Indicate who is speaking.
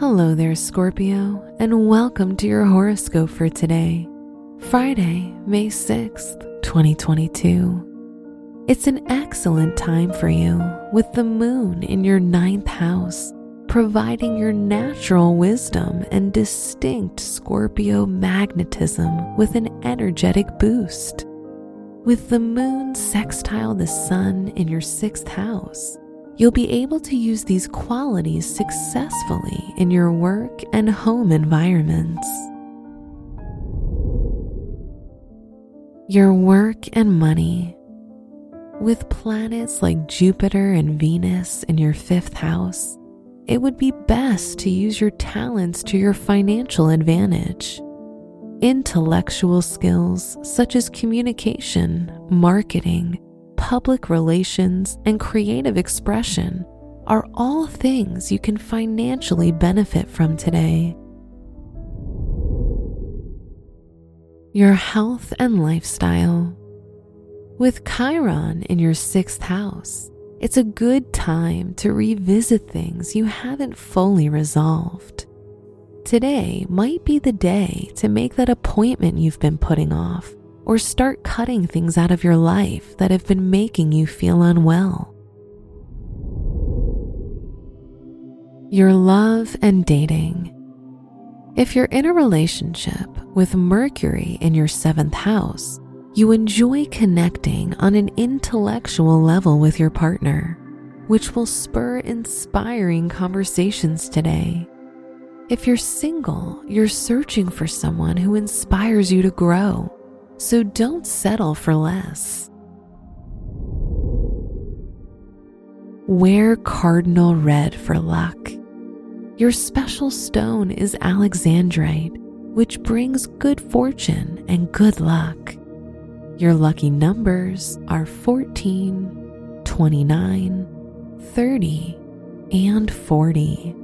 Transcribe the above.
Speaker 1: Hello there, Scorpio, and welcome to your horoscope for today, Friday, May 6th, 2022. It's an excellent time for you with the moon in your ninth house, providing your natural wisdom and distinct Scorpio magnetism with an energetic boost. With the moon sextile the sun in your sixth house, you'll be able to use these qualities successfully in your work and home environments. Your work and money. With planets like Jupiter and Venus in your fifth house, it would be best to use your talents to your financial advantage. Intellectual skills such as communication, marketing, public relations, and creative expression are all things you can financially benefit from today. Your health and lifestyle. With Chiron in your sixth house, it's a good time to revisit things you haven't fully resolved. Today might be the day to make that appointment you've been putting off or start cutting things out of your life that have been making you feel unwell. Your love and dating. If you're in a relationship with Mercury in your seventh house, you enjoy connecting on an intellectual level with your partner, which will spur inspiring conversations today. If you're single, you're searching for someone who inspires you to grow so don't settle for less. Wear cardinal red for luck. Your special stone is alexandrite, which brings good fortune and good luck. Your lucky numbers are 14, 29, 30, and 40.